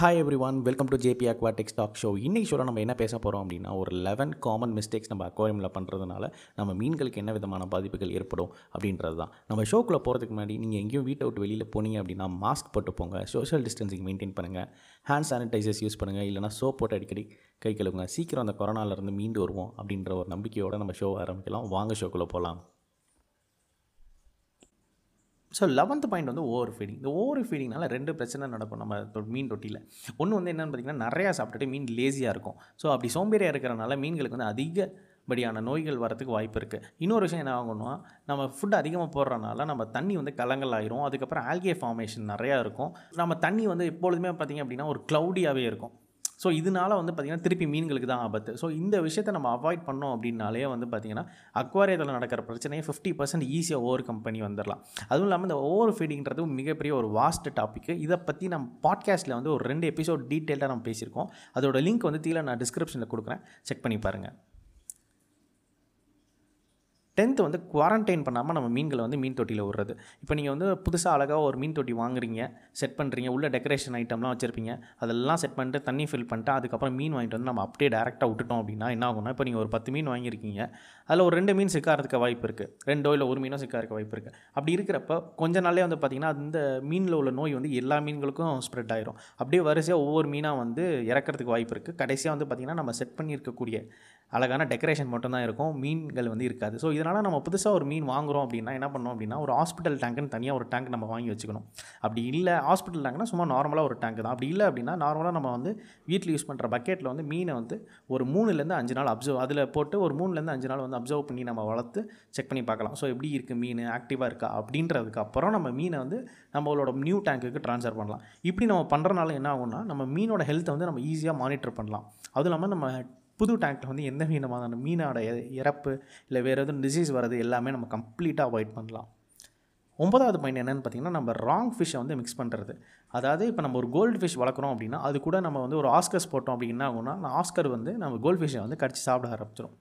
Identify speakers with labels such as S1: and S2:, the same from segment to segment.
S1: Hi everyone welcome to JP aquatics talk show இன்றைக்கி ஷோவில் நம்ம என்ன பேச போகிறோம் அப்படின்னா ஒரு லெவன் காமன் மிஸ்டேக்ஸ் நம்ம அக்வாரியமில் பண்ணுறதுனால நம்ம மீன்களுக்கு என்ன விதமான பாதிப்புகள் ஏற்படும் அப்படின்றது தான். நம்ம ஷோக்குள்ளே போகிறதுக்கு முன்னாடி நீங்கள் எங்கேயும் வீட்டை விட்டு வெளியில் போனீங்க அப்படின்னா மாஸ்க் போட்டு போங்க சோஷியல் டிஸ்டன்சிங் மெயின்டைன் பண்ணுங்கள் ஹேண்ட் சானிடைசர்ஸ் யூஸ் பண்ணுங்கள் இல்லைனா சோப் போட்டு அடிக்கடி கை கழுவுங்க. சீக்கிரம் அந்த கொரோனாலேருந்து மீண்டு வருவோம் அப்படின்ற ஒரு நம்பிக்கையோடு நம்ம ஷோ ஆரம்பிக்கலாம். வாங்க ஷோக்குள்ளே போகலாம் ஸோ லெவன்த் பாயிண்ட் வந்து ஓவர் ஃபீடிங் இந்த ஓவர் ஃபீடிங்னால ரெண்டு பிரச்சனை நடக்கும் நம்ம மீன் தொட்டியில் ஒன்று வந்து என்னென்னு பார்த்தீங்கன்னா நிறையா சாப்பிட்டுட்டு மீன் லேசியாக இருக்கும். ஸோ அப்படி சோம்பேறியாக இருக்கிறனால மீன்களுக்கு வந்து அதிகப்படியான நோய்கள் வரத்துக்கு வாய்ப்பு இருக்குது இன்னொரு விஷயம் என்ன ஆகணும்னா நம்ம ஃபுட் அதிகமாக போடுறனால நம்ம தண்ணி வந்து கலங்கள் ஆயிரும். அதுக்கப்புறம் ஆல்கே ஃபார்மேஷன் நிறையா இருக்கும். நம்ம தண்ணி வந்து எப்பொழுதுமே பார்த்திங்க அப்படின்னா ஒரு க்ளவுடியாகவே இருக்கும். ஸோ இதனால வந்து பார்த்திங்கன்னா திருப்பி மீன்களுக்கு தான் ஆபத்து. ஸோ இந்த விஷயத்தை நம்ம அவாய்ட் பண்ணோம் அப்படின்னாலே வந்து பார்த்திங்கன்னா அக்வாரியத்தில் நடக்கிற பிரச்சனையை ஃபிஃப்டி பர்சன்ட் ஈஸியாக ஓவர் கம்பெனி வந்துடலாம் அதுவும் இல்லாமல் இந்த ஓவர் ஃபீடிங்கிறது மிகப்பெரிய ஒரு வாஸ்ட் டாப்பிக்கு இதை பற்றி நம்ம பாட்காஸ்ட்டில் வந்து ஒரு ரெண்டு எபிசோட் டீட்டெயிலாக நம்ம பேசியிருக்கோம். அதோட லிங்க் வந்து கீழே நான் டிஸ்கிரிப்ஷனில் கொடுக்குறேன். செக் பண்ணி பாருங்கள் டென்த்து வந்து குவாரண்டைன் பண்ணாமல் நம்ம மீன்களை வந்து மீன் தொட்டியில் விடுறது. இப்போ நீங்கள் வந்து புதுசாக அழகாக ஒரு மீன் தொட்டி வாங்குறீங்க செட் பண்ணுறீங்க உள்ள டெக்கரேஷன் ஐட்டம்லாம் வச்சுருப்பீங்க அதெல்லாம் செட் பண்ணிட்டு தண்ணி ஃபில் பண்ணிட்டு அதுக்கப்புறம் மீன் வாங்கிட்டு வந்து நம்ம அப்படியே டேரெக்டாக விட்டுட்டோம் அப்படின்னா என்ன ஆகும்னா இப்போ நீங்கள் ஒரு பத்து மீன் வாங்கியிருக்கீங்க அதில் ஒரு ரெண்டு மீன் சிக்காரதுக்கு வாய்ப்பு இருக்குது ரெண்டோ இல்லை ஒரு மீனோ சிக்காரதுக்கு வாய்ப்பு இருக்குது அப்படி இருக்கிறப்ப கொஞ்ச நாளே வந்து பார்த்திங்கன்னா அந்த மீனில் உள்ள நோய் வந்து எல்லா மீன்களுக்கும் ஸ்ப்ரெட் ஆயிரும். அப்படியே வரிசையாக ஒவ்வொரு மீனாக வந்து இறக்கிறதுக்கு வாய்ப்பு இருக்குது கடைசியாக வந்து பார்த்திங்கன்னா நம்ம செட் பண்ணியிருக்கக்கூடிய அழகான டெக்கரேஷன் மட்டும்தான் இருக்கும். மீன்கள் வந்து இருக்காது. ஸோ இதனால் நம்ம புதுசாக ஒரு மீன் வாங்குகிறோம் அப்படின்னா என்ன பண்ணோம் அப்படின்னா ஒரு ஹாஸ்பிட்டல் டேங்க்னு தனியாக ஒரு டேங்க் நம்ம வாங்கி வச்சுக்கணும். அப்படி இல்லை ஹாஸ்பிட்டல் டேங்க்னா சும்மா நார்மலாக ஒரு டேங்க் தான். அப்படி இல்லை அப்படின்னா நார்மலாக நம்ம வந்து வீட்டில் யூஸ் பண்ணுற பக்கெட்டில் வந்து மீனை வந்து ஒரு மூணுலேருந்து அஞ்சு நாள் அப்சர்வ் அதில் போட்டு ஒரு மூணுலேருந்து அஞ்சு நாள் வந்து அப்சர்வ் பண்ணி நம்ம வளர்த்து செக் பண்ணி பார்க்கலாம். ஸோ எப்படி இருக்குது மீன்? ஆக்டிவாக இருக்கா? அப்படின்றதுக்கு அப்புறம் நம்ம மீனை வந்து நம்மளோட நியூ டேங்க்குக்கு ட்ரான்ஸ்ஃபர் பண்ணலாம். இப்படி நம்ம பண்ணுறனால என்ன ஆகும்னா நம்ம மீனோட ஹெல்த்தை வந்து நம்ம ஈஸியாக மானிட்டர் பண்ணலாம். அதுவும் இல்லாமல் நம்ம புது டேங்கில் வந்து எந்த விதமான மீனோட இறப்பு இல்லை வேறு எதுவும் டிசீஸ் வர்றது எல்லாமே நம்ம கம்ப்ளீட்டாக அவாய்ட் பண்ணலாம். ஒன்பதாவது பாயிண்ட் என்னென்னு பார்த்தீங்கன்னா நம்ம ராங் ஃபிஷ்ஷை வந்து மிக்ஸ் பண்ணுறது அதாவது இப்போ நம்ம ஒரு கோல்டு ஃபிஷ் வளர்க்குறோம் அப்படின்னா அது கூட நம்ம வந்து ஒரு ஆஸ்கர்ஸ் போட்டோம் அப்படின்னா ஆகும்னா அந்த ஆஸ்கர் வந்து நம்ம கோல்டு ஃபிஷ்ஷை வந்து கடிச்சு சாப்பிட ஆரம்பிச்சிடும்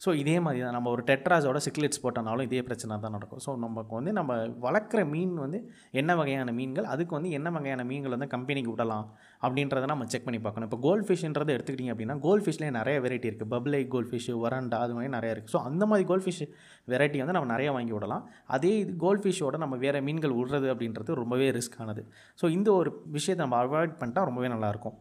S1: ஸோ இதே மாதிரி தான் நம்ம ஒரு டெட்ராஸோட சிக்லெட்ஸ் போட்டனாலும் இதே பிரச்சனை தான் நடக்கும். ஸோ நமக்கு வந்து நம்ம வளர்க்குற மீன் வந்து என்ன வகையான மீன்கள் அதுக்கு வந்து என்ன வகையான மீன்கள் வந்து கம்பெனிக்கு விடலாம் அப்படின்றத நம்ம செக் பண்ணி பார்க்கணும். இப்போ கோல்ட் ஃபிஷ்ன்றது எடுத்துக்கிட்டிங்க அப்படின்னா கோல்ட் ஃபிஷ்லேயே நிறைய வெரைட்டி இருக்குது பப்ளை கோல்ட் ஃபிஷ் வரண்டா அது மாதிரி நிறைய இருக்குது ஸோ அந்த மாதிரி கோல்ட் ஃபிஷ் வெரைட்டி வந்து நம்ம நிறைய வாங்கி விடலாம். அதே இது கோல்ட் ஃபிஷ்ஷோட நம்ம வேறு மீன்கள் விடுறது அப்படின்றது ரொம்பவே ரிஸ்க்கானது ஸோ இந்த ஒரு விஷயத்தை நம்ம அவாய்ட் பண்ணிட்டா ரொம்பவே நல்லாயிருக்கும்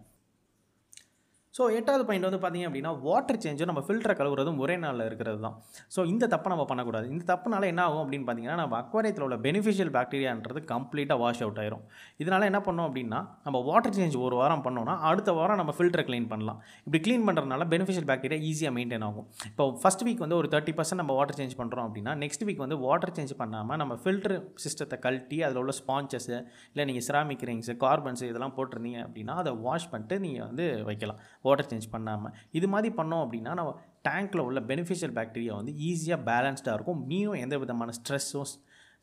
S1: ஸோ எட்டாவது பாயிண்ட் வந்து பார்த்தீங்க அப்படின்னா வாட்டர் சேஞ்சும் நம்ம ஃபில்டரை கழுவுறதும் ஒரே நாளில் இருக்கிறது தான் ஸோ இந்த தப்பை நம்ம பண்ணக்கூடாது. இந்த தப்புனால என்ன ஆகும் அப்படின்னு பார்த்தீங்கன்னா நம்ம அக்வாரியத்தில் உள்ள பெனிஃபிஷியல் பாக்டீரியான்றது கம்ப்ளீட்டாக வாஷ் அவுட் ஆயிரும். இதனால் என்ன பண்ணோம் அப்படின்னா நம்ம வாட்டர் சேஞ்ச் ஒரு வாரம் பண்ணோம்னா அடுத்த வாரம் நம்ம ஃபில்டரை க்ளீன் பண்ணலாம். இப்படி க்ளீன் பண்ணுறதுனால பெனிஃபிஷியல் பாக்டீரியா ஈஸியாக மெயின்டைன் ஆகும். இப்போ ஃபஸ்ட் வீக் வந்து ஒரு தேர்ட்டி பர்சன்ட் நம்ம வாட்டர் சேஞ்ச் பண்ணுறோம் அப்படின்னா நெக்ஸ்ட் வீக் வந்து வாட்டர் சேஞ்ச் பண்ணாமல் நம்ம ஃபில்டர் சிஸ்டத்தை கழட்டி அதில் உள்ள ஸ்பான்ச்சஸு இல்லை நீங்கள் சிராமிக் ரிங்ஸு கார்பன்ஸு இதெல்லாம் போட்டிருந்தீங்க அப்படின்னா அதை வாஷ் பண்ணிட்டு நீங்கள் வந்து வைக்கலாம். வாட்டர் சேஞ்ச் பண்ணாமல் இது மாதிரி பண்ணோம் அப்படின்னா நம்ம டேங்க்கில் உள்ள பெனிஃபிஷியல் பாக்டீரியா வந்து ஈஸியாக பேலன்ஸ்டாக இருக்கும். மீனும் எந்த விதமான ஸ்ட்ரெஸ்ஸும்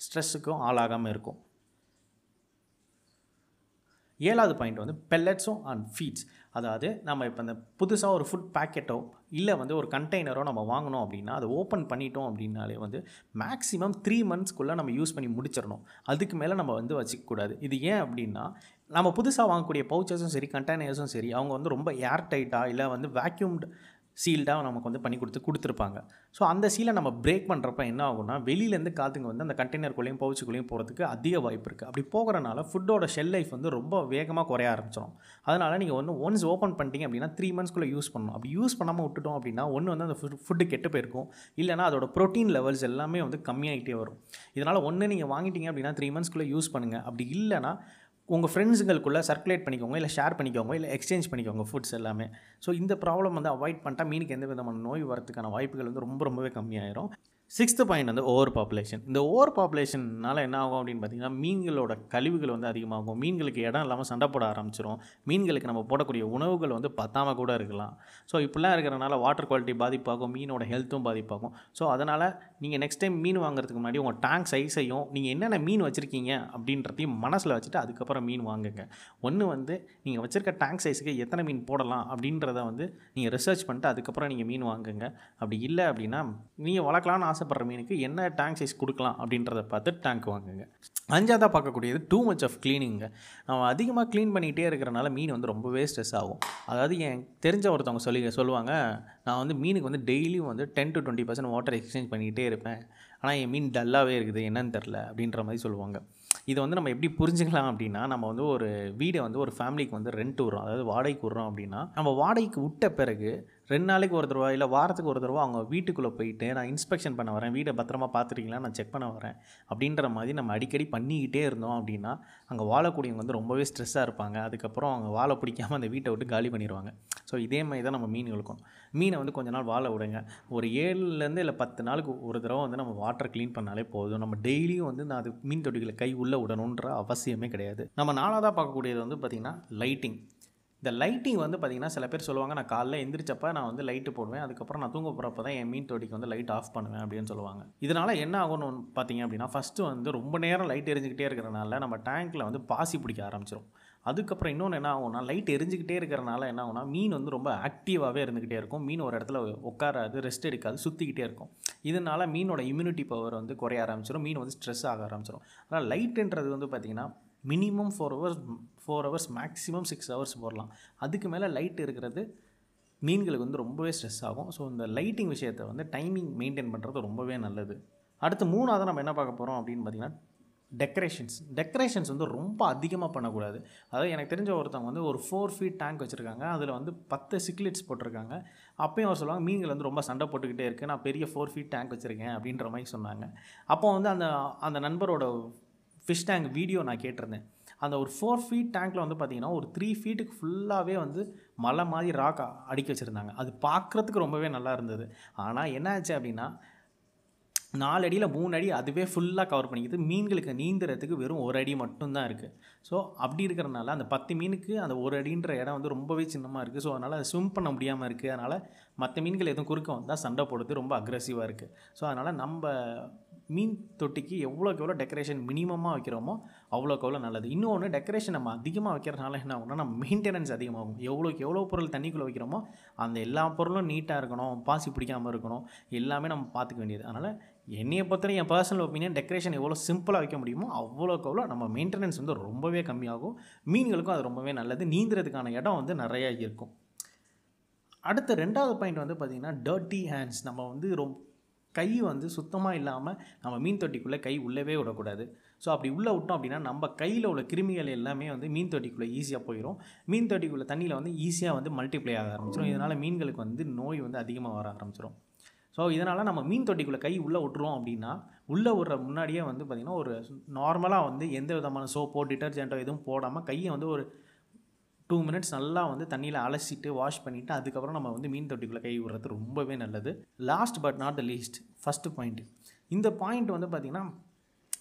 S1: ஸ்ட்ரெஸ்ஸுக்கும் ஆளாகாமல் இருக்கும். ஏழாவது பாயிண்ட் வந்து பெல்லட்ஸும் அண்ட் ஃபீட்ஸ் அதாவது நம்ம இப்போ இந்த புதுசாக ஒரு ஃபுட் பேக்கெட்டோ இல்லை வந்து ஒரு கண்டெய்னரோ நம்ம வாங்கினோம் அப்படின்னா அதை ஓப்பன் பண்ணிட்டோம் அப்படின்னாலே வந்து மேக்ஸிமம் த்ரீ மந்த்ஸ்க்குள்ளே நம்ம யூஸ் பண்ணி முடிச்சிடணும். அதுக்கு மேலே நம்ம வந்து வச்சுக்கக்கூடாது. இது ஏன் அப்படின்னா நம்ம புதுசாக வாங்கக்கூடிய பவுச்சஸும் சரி கண்டெய்னர்ஸும் சரி அவங்க வந்து ரொம்ப ஏர் டைட்டாக இல்லை வந்து வேக்யூம்டு சீல்டாக நமக்கு வந்து பண்ணி கொடுத்து கொடுத்துருப்பாங்க. ஸோ அந்த சீலை நம்ம பிரேக் பண்ணுறப்ப என்ன ஆகும்னா வெளியிலேருந்து காற்றுங்க வந்து அந்த கண்டெய்னருக்குள்ளேயும் பவுச்சுக்குள்ளேயும் போகிறதுக்கு அதிக வாய்ப்பு இருக்குது அப்படி போகிறனால ஃபுட்டோட ஷெல் லைஃப் வந்து ரொம்ப வேகமாக குறைய ஆரம்பிச்சிடும் அதனால் நீங்கள் வந்து ஒன்ஸ் ஓப்பன் பண்ணிட்டீங்க அப்படின்னா த்ரீ மந்த்ஸ்க்குள்ளே யூஸ் பண்ணணும். அப்படி யூஸ் பண்ணாமல் விட்டுட்டோம் அப்படின்னா ஒன்று வந்து அந்த ஃபுட் ஃபுட்டு கெட்டு போயிருக்கும். இல்லைனா அதோட ப்ரோட்டீன் லெவல்ஸ் எல்லாமே வந்து கம்மியாகிட்டே வரும். இதனால் ஒன்று நீங்கள் வாங்கிட்டீங்க அப்படின்னா த்ரீ மந்த்ஸ்க்குள்ளே யூஸ் பண்ணுங்கள் அப்படி இல்லைனா உங்கள் ஃப்ரெண்ட்ஸுங்களுக்குள்ளே சர்க்குலேட் பண்ணிக்கோங்க இல்லை ஷேர் பண்ணிக்கோங்க இல்லை எக்ஸ்சேஞ்ச் பண்ணிக்கோங்க ஃபுட்ஸ் எல்லாமே. ஸோ இந்த ப்ராப்ளம் வந்து அவாய்ட் பண்ணிட்டா மீனுக்கு எந்த விதமான நோய் வரதுக்கான வாய்ப்புகள் வந்து ரொம்ப ரொம்பவே கம்மியாயிரும். சிக்ஸ்த்து பாயிண்ட் வந்து ஓவர் பாப்புலேஷன். இந்த ஓவர் பாப்புலேஷன்னால என்ன ஆகும் அப்படின்னு பார்த்தீங்கன்னா மீன்களோட கழிவுகள் வந்து அதிகமாகும். மீன்களுக்கு இடம் இல்லாமல் சண்டை போட ஆரம்பிச்சிரும். மீன்களுக்கு நம்ம போடக்கூடிய உணவுகள் வந்து பத்தாமல் கூட இருக்கலாம். ஸோ இப்படிலாம் இருக்கிறனால வாட்டர் குவாலிட்டி பாதிப்பாகும் மீனோட ஹெல்த்தும் பாதிப்பாகும். ஸோ அதனால் நீங்கள் நெக்ஸ்ட் டைம் மீன் வாங்குறதுக்கு முன்னாடி உங்கள் டேங்க் சைஸையும் நீங்கள் என்னென்ன மீன் வச்சுருக்கீங்க அப்படின்றதையும் மனசில் வச்சுட்டு அதுக்கப்புறம் மீன் வாங்குங்க. ஒன்று வந்து நீங்கள் வச்சுருக்க டேங்க் சைஸுக்கு எத்தனை மீன் போடலாம் அப்படின்றத வந்து நீங்கள் ரிசர்ச் பண்ணிட்டு அதுக்கப்புறம் நீங்கள் மீன் வாங்குங்க. அப்படி இல்லை அப்படின்னா நீங்கள் வளர்க்கலாம்னு ஆசை ஆசைப்படுற மீனுக்கு என்ன டேங்க் சைஸ் கொடுக்கலாம் அப்படின்றத பார்த்து டேங்க் வாங்குங்க. அஞ்சாவதாக பார்க்கக்கூடியது டூ மச் ஆஃப் க்ளீனிங்க நம்ம அதிகமாக க்ளீன் பண்ணிகிட்டே இருக்கிறனால மீன் வந்து ரொம்பவே ஸ்ட்ரெஸ் ஆகும். அதாவது என் தெரிஞ்ச ஒருத்தவங்க சொல்லி சொல்லுவாங்க நான் வந்து மீனுக்கு வந்து டெய்லியும் வந்து ten to twenty percent water exchange பண்ணிகிட்டே இருப்பேன். ஆனால் என் மீன் டல்லாகவே இருக்குது என்னன்னு தெரில அப்படின்ற மாதிரி சொல்லுவாங்க. இதை வந்து நம்ம எப்படி புரிஞ்சுக்கலாம் அப்படின்னா நம்ம வந்து ஒரு வீடை வந்து ஒரு ஃபேமிலிக்கு வந்து ரெண்ட் விட்றோம். அதாவது வாடகைக்கு விட்றோம் அப்படின்னா நம்ம வாடகைக்கு விட்ட பிறகு ரெண்டு நாளைக்கு ஒரு தடவை இல்லை வாரத்துக்கு ஒரு தடவை அவங்க வீட்டுக்குள்ளே போயிட்டு நான் இன்ஸ்பெக்ஷன் பண்ண வரேன். வீடை பத்திரமா பார்த்துருக்கீங்களா நான் செக் பண்ண வரேன். அப்படின்ற மாதிரி நம்ம அடிக்கடி பண்ணிக்கிட்டே இருந்தோம் அப்படின்னா அங்கே வாழக்கூடியவங்க வந்து ரொம்பவே ஸ்ட்ரெஸ்ஸாக இருப்பாங்க. அதுக்கப்புறம் அவங்க வாழை பிடிக்காமல் அந்த வீட்டை விட்டு காலி பண்ணிடுவாங்க ஸோ இதே மாதிரி தான் நம்ம மீன்களுக்கும் மீனை வந்து கொஞ்ச நாள் வாழ விடுங்க. ஒரு ஏழுலேருந்து இல்லை பத்து நாளுக்கு ஒரு தடவை வந்து நம்ம வாட்டர் க்ளீன் பண்ணாலே போதும். நம்ம டெய்லியும் வந்து நான் அது மீன் தொட்டிகளை கை உள்ளே விடணுன்ற அவசியமே கிடையாது. நம்ம நாலாவதாக பார்க்கக்கூடியது வந்து பார்த்திங்கன்னா லைட்டிங் இந்த லைட்டிங் வந்து பார்த்திங்கன்னா சில பேர் சொல்லுவாங்க நான் காலைல எந்திரிச்சப்ப நான் வந்து லைட்டு போடுவேன். அதுக்கப்புறம் நான் தூங்க போகிறப்ப தான் என் மீன் தொட்டிக்கு வந்து லைட் ஆஃப் பண்ணுவேன் அப்படின்னு சொல்லுவாங்க. இதனால் என்ன ஆகும்னு பார்த்தீங்க அப்படின்னா ஃபஸ்ட்டு வந்து ரொம்ப நேரம் லைட் எரிஞ்சுக்கிட்டே இருக்கிறனால நம்ம டேங்க்கில் வந்து பாசி பிடிக்க ஆரம்பிச்சிடும் அதுக்கப்புறம் இன்னொன்று என்ன ஆகும்னா லைட் எரிஞ்சிக்கிட்டே இருக்கிறனால என்ன ஆகும்னா மீன் வந்து ரொம்ப ஆக்டிவாகவே இருந்துக்கிட்டே இருக்கும். மீன் ஒரு இடத்துல உட்காராது ரெஸ்ட் எடுக்காது சுற்றிக்கிட்டே இருக்கும். இதனால் மீனோட இம்யூனிட்டி பவர் வந்து குறைய ஆரம்பிச்சிடும் மீன் வந்து ஸ்ட்ரெஸ் ஆக ஆரம்பிச்சிடும் ஆனால் லைட்டுன்றது வந்து பார்த்திங்கன்னா minimum four hours four hours maximum six hours போடலாம். அதுக்கு மேலே லைட் இருக்கிறது மீன்களுக்கு வந்து ரொம்பவே ஸ்ட்ரெஸ் ஆகும். ஸோ இந்த லைட்டிங் விஷயத்தை வந்து டைமிங் மெயின்டைன் பண்ணுறது ரொம்பவே நல்லது. அடுத்து மூணாவது நம்ம என்ன பார்க்க போகிறோம் அப்படின்னு பார்த்தீங்கன்னா டெக்கரேஷன்ஸ் டெக்கரேஷன்ஸ் வந்து ரொம்ப அதிகமாக பண்ணக்கூடாது. அதாவது எனக்கு தெரிஞ்ச ஒருத்தவங்க வந்து ஒரு ஃபோர் ஃபீட் டேங்க் வச்சுருக்காங்க. அதில் வந்து பத்து சிக்லெட்ஸ் போட்டிருக்காங்க. அப்பயும் அவர் சொல்லுவாங்க மீன்கள் வந்து ரொம்ப சண்டை போட்டுக்கிட்டே இருக்குது நான் பெரிய ஃபோர் ஃபீட் டேங்க் வச்சுருக்கேன். அப்படின்ற மாதிரி சொன்னாங்க. அப்போ வந்து அந்த அந்த நண்பரோட ஃபிஷ் டேங்க் வீடியோ நான் கேட்டிருந்தேன். அந்த ஒரு ஃபோர் ஃபீட் டேங்க்கில் வந்து பார்த்தீங்கன்னா ஒரு த்ரீ ஃபீட்டுக்கு ஃபுல்லாகவே வந்து மலை மாதிரி ராக் அடிக்க வச்சுருந்தாங்க. அது பார்க்குறதுக்கு ரொம்பவே நல்லா இருந்தது. ஆனால் என்ன ஆச்சு அப்படின்னா நாலு அடியில் மூணு அடி அதுவே ஃபுல்லாக கவர் பண்ணிக்கிது. மீன்களுக்கு நீந்துறதுக்கு வெறும் ஒரு அடி மட்டும்தான் இருக்குது ஸோ அப்படி இருக்கிறனால அந்த பத்து மீனுக்கு அந்த ஒரு அடின்ற இடம் வந்து ரொம்பவே சின்னமாக இருக்குது ஸோ அதனால் அதை ஸ்விம் பண்ண முடியாமல் இருக்குது அதனால் மற்ற மீன்கள் எதுவும் குறுக்க வந்தால் சண்டை போடுறது ரொம்ப அக்ரெசிவாக இருக்குது ஸோ அதனால் நம்ம மீன் தொட்டிக்கு எவ்வளோக்கு எவ்வளோ டெக்கரேஷன் மினிமமாக வைக்கிறோமோ அவ்வளோக்கு எவ்வளோ நல்லது. இன்னொன்று டெக்கரேஷன் நம்ம அதிகமாக வைக்கிறதுனால என்ன ஆகும்னா நம்ம மெயின்டெனன்ஸ் அதிகமாகும். எவ்வளோக்கு எவ்வளோ பொருள் தண்ணிக்குள்ளே வைக்கிறோமோ அந்த எல்லா பொருளும் நீட்டாக இருக்கணும் பாசி பிடிக்காமல் இருக்கணும் எல்லாமே நம்ம பார்த்துக்க வேண்டியது. அதனால் என்னையை பொறுத்தவரை என் பர்சனல் ஒப்பீனியன் டெக்கரேஷன் எவ்வளோ சிம்பிளாக வைக்க முடியுமோ அவ்வளோக்கு அவ்வளோ நம்ம மெயின்டெனன்ஸ் வந்து ரொம்பவே கம்மியாகும். மீன்களுக்கும் அது ரொம்பவே நல்லது. நீந்துறதுக்கான இடம் வந்து நிறையா இருக்கும். அடுத்த ரெண்டாவது பாயிண்ட் வந்து பார்த்திங்கன்னா டர்ட்டி ஹேண்ட்ஸ் நம்ம வந்து ரொம்ப கை வந்து சுத்தமாக இல்லாமல் நம்ம மீன் தொட்டிக்குள்ளே கை உள்ளவே விடக்கூடாது. ஸோ அப்படி உள்ளே விட்டோம் அப்படின்னா நம்ம கையில் உள்ள கிருமிகள் எல்லாமே வந்து மீன் தொட்டிக்குள்ளே ஈஸியாக போயிடும் மீன் தொட்டிக்குள்ளே தண்ணியில் வந்து ஈஸியாக வந்து மல்டிப்ளை ஆக ஆரம்பிச்சிடும் இதனால் மீன்களுக்கு வந்து நோய் வந்து அதிகமாக வர ஆரம்பிச்சிடும் ஸோ இதனால் நம்ம மீன் தொட்டிக்குள்ளே கை உள்ளே விட்டுருவோம் அப்படின்னா உள்ளே விடுற முன்னாடியே வந்து பார்த்திங்கன்னா ஒரு நார்மலாக வந்து எந்த விதமான சோப்போ டிட்டர்ஜென்ட்டோ எதுவும் போடாமல் கையை வந்து ஒரு டூ மினிட்ஸ் நல்லா வந்து தண்ணியில் அலசிட்டு வாஷ் பண்ணிவிட்டு அதுக்கப்புறம் நம்ம வந்து மீன் தொட்டிக்குள்ளே கை விடுறது ரொம்பவே நல்லது. Last but not the least first point இந்த பாயிண்ட் வந்து பார்த்திங்கன்னா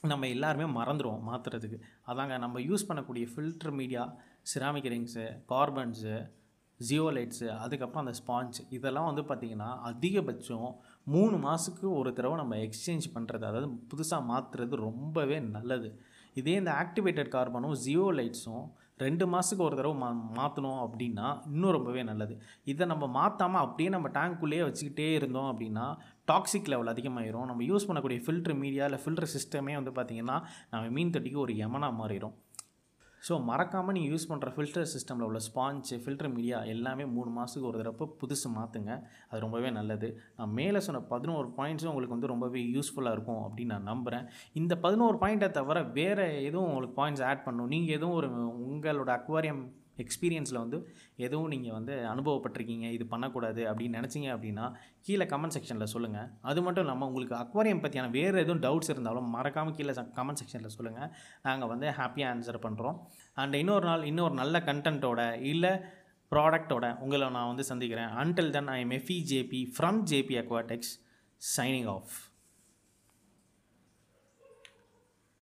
S1: நம்ம எல்லாருமே மறந்துடுவோம் மாற்றுறதுக்கு அதாங்க நம்ம யூஸ் பண்ணக்கூடிய filter media ceramic rings carbons zeolites அதுக்கப்புறம் அந்த ஸ்பாஞ்ச் இதெல்லாம் வந்து பார்த்திங்கன்னா அதிகபட்சம் மூணு மாதத்துக்கு ஒரு தடவை நம்ம எக்ஸ்சேஞ்ச் பண்ணுறது அதாவது புதுசாக மாற்றுறது ரொம்பவே நல்லது. இதே இந்த ஆக்டிவேட்டட் கார்பனும் ஜியோ லைட்ஸும் ரெண்டு மாதத்துக்கு ஒரு தடவை மா மாற்றணும் அப்படின்னா இன்னும் ரொம்பவே நல்லது. இதை நம்ம மாற்றாமல் அப்படியே நம்ம டேங்க்குள்ளேயே வச்சுக்கிட்டே இருந்தோம் அப்படின்னா டாக்ஸிக் லெவல் அதிகமாகிரும் நம்ம யூஸ் பண்ணக்கூடிய ஃபில்ட்ரு மீடியா இல்லை ஃபில்ட்ரு சிஸ்டமே வந்து பார்த்திங்கன்னா நம்ம மீன் தொட்டிக்கு ஒரு யமனாக மாறிடும் ஸோ மறக்காமல் நீங்கள் யூஸ் பண்ணுற ஃபில்டர் சிஸ்டமில் உள்ள ஸ்பாஞ்சு ஃபில்டர் மீடியா எல்லாமே மூணு மாதத்துக்கு ஒரு தடவை புதுசு மாற்றுங்க அது ரொம்பவே நல்லது. நான் மேலே சொன்ன பதினோரு பாயிண்ட்ஸும் உங்களுக்கு வந்து ரொம்பவே யூஸ்ஃபுல்லாக இருக்கும் அப்படின்னு நான் நம்புகிறேன் இந்த பதினோரு பாயிண்ட்டை தவிர வேறு எதுவும் உங்களுக்கு பாயிண்ட்ஸ் ஆட் பண்ணணும்? நீங்கள் எதுவும் ஒரு உங்களோட அக்வாரியம் எக்ஸ்பீரியன்ஸில் வந்து எதுவும் நீங்கள் வந்து அனுபவப்பட்டிருக்கீங்க இது பண்ணக்கூடாது அப்படின்னு நினச்சிங்க அப்படின்னா கீழே கமெண்ட் செக்ஷனில் சொல்லுங்கள் அது மட்டும் இல்லாமல் உங்களுக்கு அக்வாரியம் பற்றியான வேறு எதுவும் டவுட்ஸ் இருந்தாலும் மறக்காமல் கீழே கமெண்ட் செக்ஷனில் சொல்லுங்கள் நாங்கள் வந்து ஹாப்பியாக ஆன்சர் பண்ணுறோம் அண்ட் இன்னொரு நாள் இன்னொரு நல்ல கண்டென்ட்டோட இல்லை ப்ராடக்டோட உங்களை நான் வந்து சந்திக்கிறேன். Until then I am FB JP from JP aquatics signing off